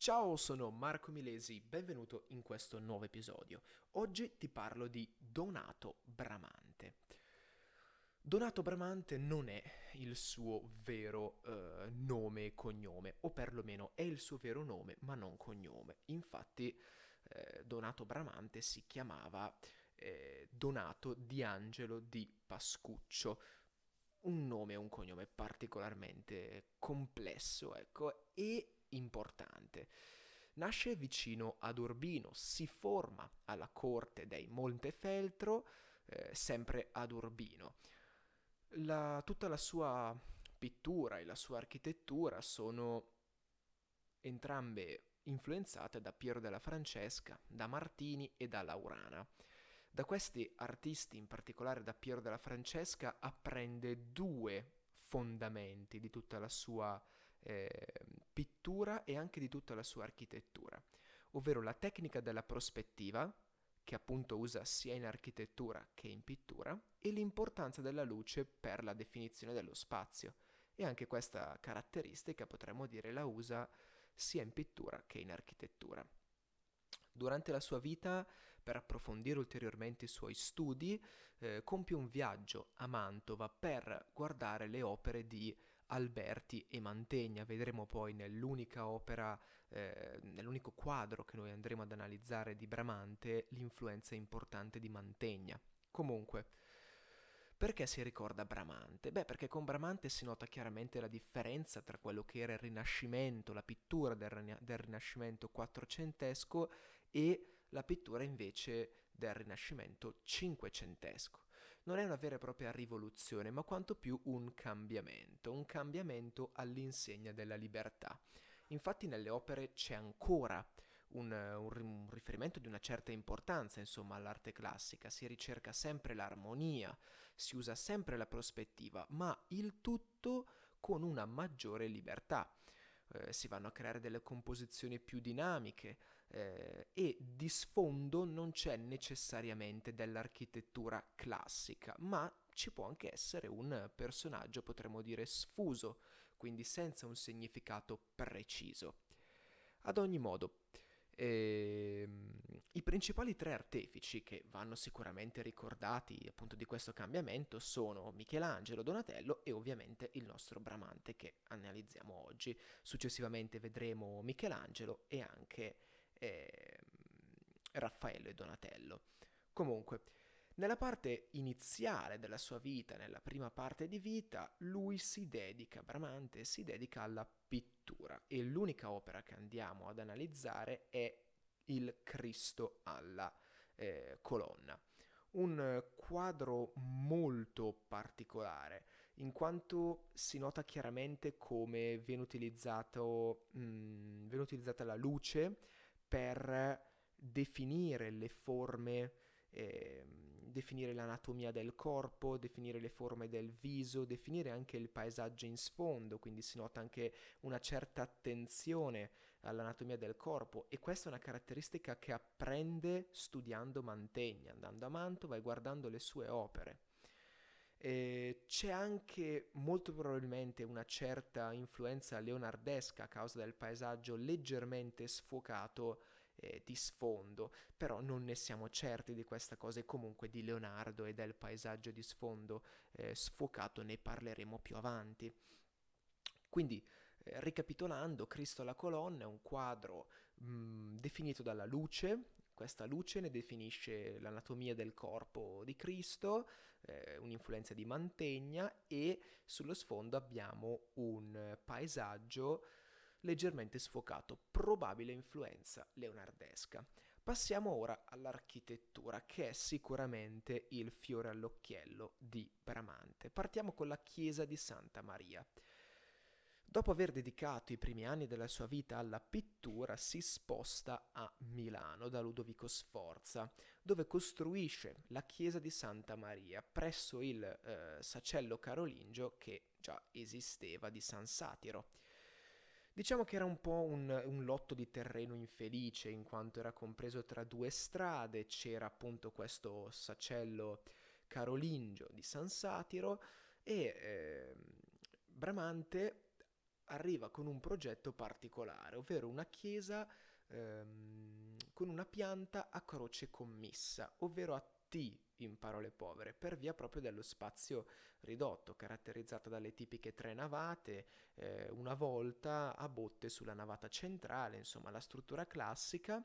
Ciao, sono Marco Milesi, benvenuto in questo nuovo episodio. Oggi ti parlo di Donato Bramante. Donato Bramante non è il suo vero eh, nome e cognome, o perlomeno è il suo vero nome ma non cognome. Infatti eh, Donato Bramante si chiamava eh, Donato di Angelo di Pascuccio, un nome e un cognome particolarmente complesso, ecco, e importante. Nasce vicino ad Urbino, si forma alla corte dei Montefeltro, eh, sempre ad Urbino. La, tutta la sua pittura e la sua architettura sono entrambe influenzate da Piero della Francesca, da Martini e da Laurana. Da questi artisti, in particolare da Piero della Francesca, apprende due fondamenti di tutta la sua eh, pittura e anche di tutta la sua architettura, ovvero la tecnica della prospettiva, che appunto usa sia in architettura che in pittura, e l'importanza della luce per la definizione dello spazio. E anche questa caratteristica potremmo dire la usa sia in pittura che in architettura. Durante la sua vita, per approfondire ulteriormente i suoi studi, eh, compie un viaggio a Mantova per guardare le opere di Alberti e Mantegna. Vedremo poi nell'unica opera, eh, nell'unico quadro che noi andremo ad analizzare di Bramante, l'influenza importante di Mantegna. Comunque, perché si ricorda Bramante? Beh, perché con Bramante si nota chiaramente la differenza tra quello che era il Rinascimento, la pittura del, del Rinascimento quattrocentesco e la pittura invece del Rinascimento cinquecentesco. Non è una vera e propria rivoluzione, ma quanto più un cambiamento, un cambiamento all'insegna della libertà. Infatti nelle opere c'è ancora un, un, riferimento di una certa importanza, insomma, all'arte classica, si ricerca sempre l'armonia, si usa sempre la prospettiva, ma il tutto con una maggiore libertà. Eh, si vanno a creare delle composizioni più dinamiche eh, e di sfondo non c'è necessariamente dell'architettura classica, ma ci può anche essere un personaggio, potremmo dire, sfuso, quindi senza un significato preciso. Ad ogni modo, ehm, I principali tre artefici che vanno sicuramente ricordati appunto di questo cambiamento sono Michelangelo, Donatello e ovviamente il nostro Bramante che analizziamo oggi. Successivamente vedremo Michelangelo e anche eh, Raffaello e Donatello. Comunque, nella parte iniziale della sua vita, nella prima parte di vita, lui si dedica, Bramante si dedica alla pittura e l'unica opera che andiamo ad analizzare è il Cristo alla eh, colonna. Un quadro molto particolare, in quanto si nota chiaramente come viene, mh, mm, viene utilizzata la luce per definire le forme eh, definire l'anatomia del corpo, definire le forme del viso, definire anche il paesaggio in sfondo, quindi si nota anche una certa attenzione all'anatomia del corpo e questa è una caratteristica che apprende studiando Mantegna, andando a Mantova e guardando le sue opere. Eh, c'è anche molto probabilmente una certa influenza leonardesca a causa del paesaggio leggermente sfocato eh, di sfondo, però non ne siamo certi di questa cosa e comunque di Leonardo e del paesaggio di sfondo eh, sfocato ne parleremo più avanti. Quindi, eh, ricapitolando, Cristo alla colonna è un quadro mh, definito dalla luce, questa luce ne definisce l'anatomia del corpo di Cristo, eh, un'influenza di Mantegna e sullo sfondo abbiamo un paesaggio leggermente sfocato, probabile influenza leonardesca. Passiamo ora all'architettura, che è sicuramente il fiore all'occhiello di Bramante. Partiamo con la chiesa di Santa Maria. Dopo aver dedicato i primi anni della sua vita alla pittura, si sposta a Milano da Ludovico Sforza, dove costruisce la chiesa di Santa Maria presso il eh, sacello carolingio che già esisteva di San Satiro. Diciamo che era un po' un, un, lotto di terreno infelice in quanto era compreso tra due strade, c'era appunto questo sacello carolingio di San Satiro e eh, Bramante arriva con un progetto particolare, ovvero una chiesa ehm, con una pianta a croce commissa, ovvero a T in parole povere, per via proprio dello spazio ridotto, caratterizzata dalle tipiche tre navate, eh, una volta a botte sulla navata centrale, insomma la struttura classica,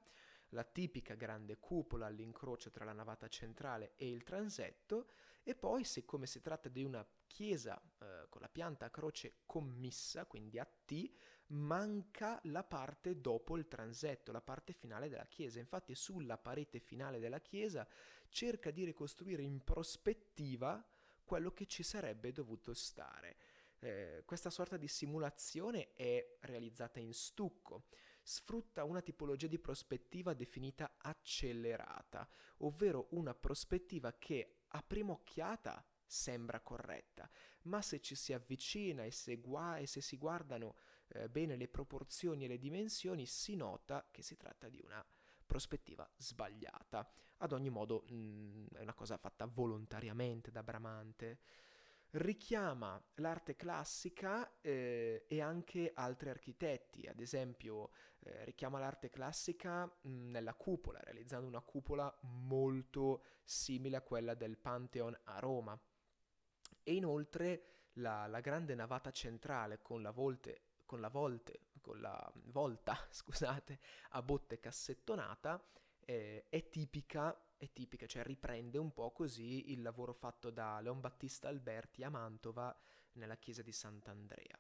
la tipica grande cupola all'incrocio tra la navata centrale e il transetto, e poi, siccome si tratta di una chiesa eh, con la pianta a croce commissa, quindi a T, manca la parte dopo il transetto, la parte finale della chiesa. Infatti sulla parete finale della chiesa cerca di ricostruire in prospettiva quello che ci sarebbe dovuto stare. Eh, questa sorta di simulazione è realizzata in stucco, sfrutta una tipologia di prospettiva definita accelerata, ovvero una prospettiva che a prima occhiata sembra corretta, ma se ci si avvicina e se, gua- e se si guardano eh, bene le proporzioni e le dimensioni, si nota che si tratta di una prospettiva sbagliata. Ad ogni modo mh, mm, è una cosa fatta volontariamente da Bramante. Richiama l'arte classica eh, e anche altri architetti, ad esempio eh, richiama l'arte classica mh, mm, nella cupola, realizzando una cupola molto simile a quella del Pantheon a Roma. E inoltre la, la grande navata centrale con la volte con la, volte, con la volta scusate, a botte cassettonata eh, è tipica, è tipica, cioè riprende un po' così il lavoro fatto da Leon Battista Alberti a Mantova nella chiesa di Sant'Andrea.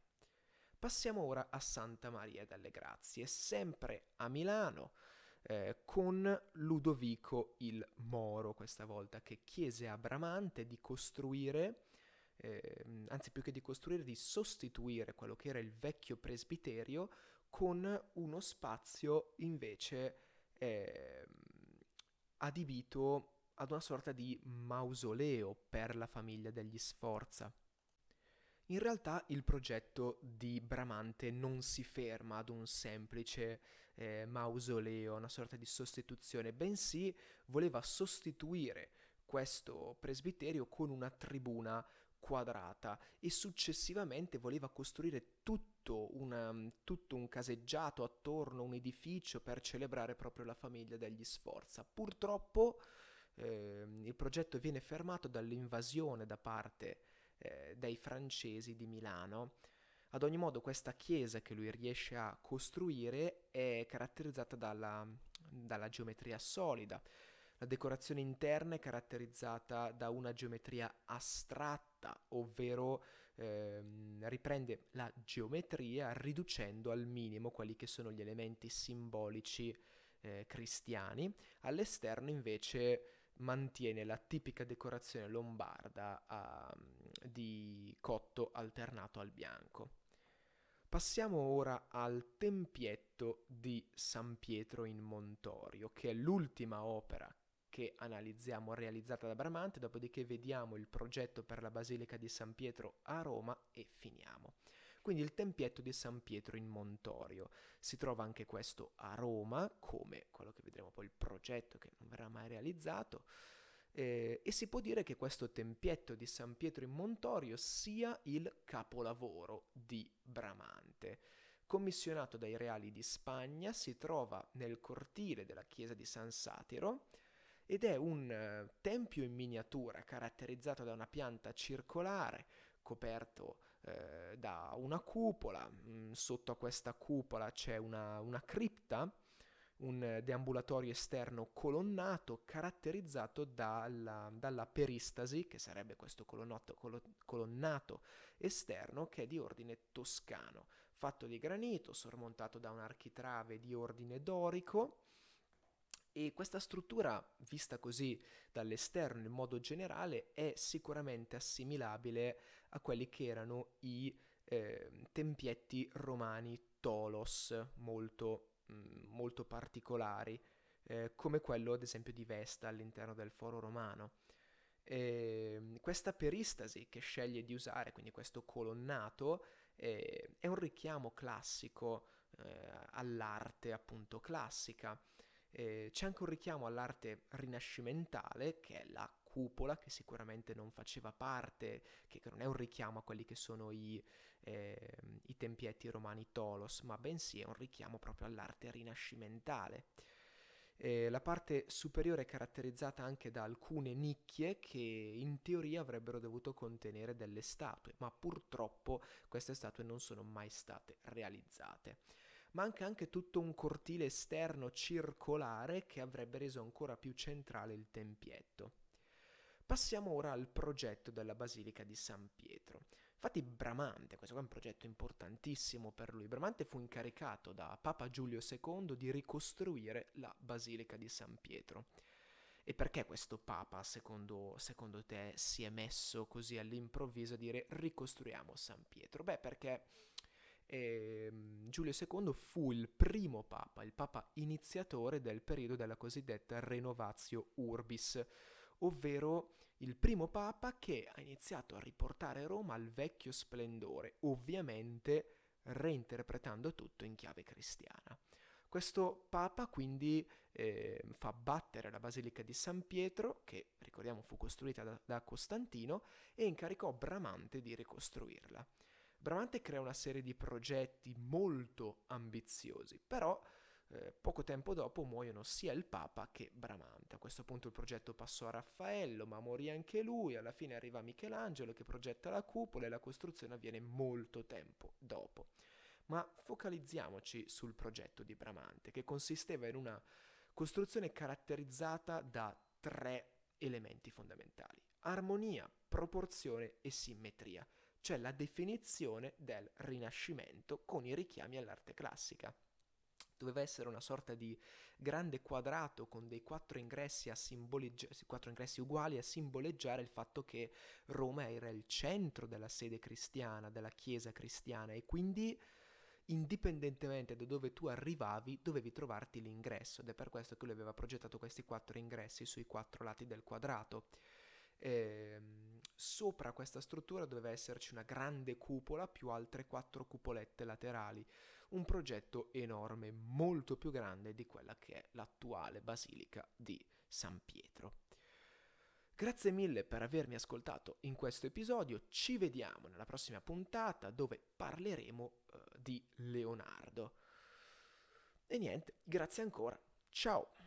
Passiamo ora a Santa Maria delle Grazie, sempre a Milano, eh, con Ludovico il Moro questa volta, che chiese a Bramante di costruire eh, anzi più che di costruire, di sostituire quello che era il vecchio presbiterio con uno spazio invece eh, adibito ad una sorta di mausoleo per la famiglia degli Sforza. In realtà il progetto di Bramante non si ferma ad un semplice eh, mausoleo, una sorta di sostituzione, bensì voleva sostituire questo presbiterio con una tribuna quadrata e successivamente voleva costruire tutto, una, tutto un caseggiato attorno, un edificio per celebrare proprio la famiglia degli Sforza. Purtroppo eh, il progetto viene fermato dall'invasione da parte eh, dei francesi di Milano. Ad ogni modo questa chiesa che lui riesce a costruire è caratterizzata dalla, dalla geometria solida, la decorazione interna è caratterizzata da una geometria astratta, ovvero ehm, riprende la geometria riducendo al minimo quelli che sono gli elementi simbolici eh, cristiani. All'esterno invece mantiene la tipica decorazione lombarda uh, di cotto alternato al bianco. Passiamo ora al tempietto di San Pietro in Montorio, che è l'ultima opera che analizziamo realizzata da Bramante, dopodiché vediamo il progetto per la Basilica di San Pietro a Roma e finiamo. Quindi il tempietto di San Pietro in Montorio. Si trova anche questo a Roma, come quello che vedremo poi il progetto che non verrà mai realizzato. Eh, e si può dire che questo tempietto di San Pietro in Montorio sia il capolavoro di Bramante. Commissionato dai reali di Spagna, si trova nel cortile della chiesa di San Satiro ed è un uh, tempio in miniatura caratterizzato da una pianta circolare coperto uh, da una cupola, mm, sotto a questa cupola c'è una, una cripta, un deambulatorio esterno colonnato caratterizzato dalla, dalla peristasi, che sarebbe questo colonnato, colonnato esterno, che è di ordine toscano, fatto di granito, sormontato da un architrave di ordine dorico, e questa struttura, vista così dall'esterno in modo generale, è sicuramente assimilabile a quelli che erano i eh, tempietti romani tolos, molto, mh, mm, molto particolari, eh, come quello ad esempio di Vesta all'interno del foro romano. E questa peristasi che sceglie di usare, quindi questo colonnato, eh, è un richiamo classico eh, all'arte appunto classica. Eh, c'è anche un richiamo all'arte rinascimentale, che è la cupola che sicuramente non faceva parte, che non è un richiamo a quelli che sono i, eh, i tempietti romani Tolos, ma bensì è un richiamo proprio all'arte rinascimentale. Eh, la parte superiore è caratterizzata anche da alcune nicchie che in teoria avrebbero dovuto contenere delle statue, ma purtroppo queste statue non sono mai state realizzate. Manca anche tutto un cortile esterno circolare che avrebbe reso ancora più centrale il tempietto. Passiamo ora al progetto della Basilica di San Pietro. Infatti Bramante, questo è un progetto importantissimo per lui, Bramante fu incaricato da Papa Giulio II di ricostruire la Basilica di San Pietro. E perché questo Papa, secondo, secondo te, si è messo così all'improvviso a dire ricostruiamo San Pietro? Beh, perché eh, Giulio II fu il primo Papa, il Papa iniziatore del periodo della cosiddetta Renovatio Urbis, ovvero il primo papa che ha iniziato a riportare Roma al vecchio splendore, ovviamente reinterpretando tutto in chiave cristiana. Questo papa quindi eh, fa battere la Basilica di San Pietro, che ricordiamo fu costruita da, da Costantino, e incaricò Bramante di ricostruirla. Bramante crea una serie di progetti molto ambiziosi, però eh, poco tempo dopo muoiono sia il Papa che Bramante. A questo punto il progetto passò a Raffaello, ma morì anche lui. Alla fine arriva Michelangelo che progetta la cupola e la costruzione avviene molto tempo dopo. Ma focalizziamoci sul progetto di Bramante, che consisteva in una costruzione caratterizzata da tre elementi fondamentali: armonia, proporzione e simmetria, cioè la definizione del Rinascimento con i richiami all'arte classica doveva essere una sorta di grande quadrato con dei quattro ingressi, quattro ingressi, uguali a simboleggiare il fatto che Roma era il centro della sede cristiana, della chiesa cristiana e quindi indipendentemente da dove tu arrivavi dovevi trovarti l'ingresso ed è per questo che lui aveva progettato questi quattro ingressi sui quattro lati del quadrato. Ehm, sopra questa struttura doveva esserci una grande cupola più altre quattro cupolette laterali un progetto enorme, molto più grande di quella che è l'attuale basilica di San Pietro. Grazie mille per avermi ascoltato in questo episodio, ci vediamo nella prossima puntata dove parleremo uh, di Leonardo. E niente, grazie ancora, ciao!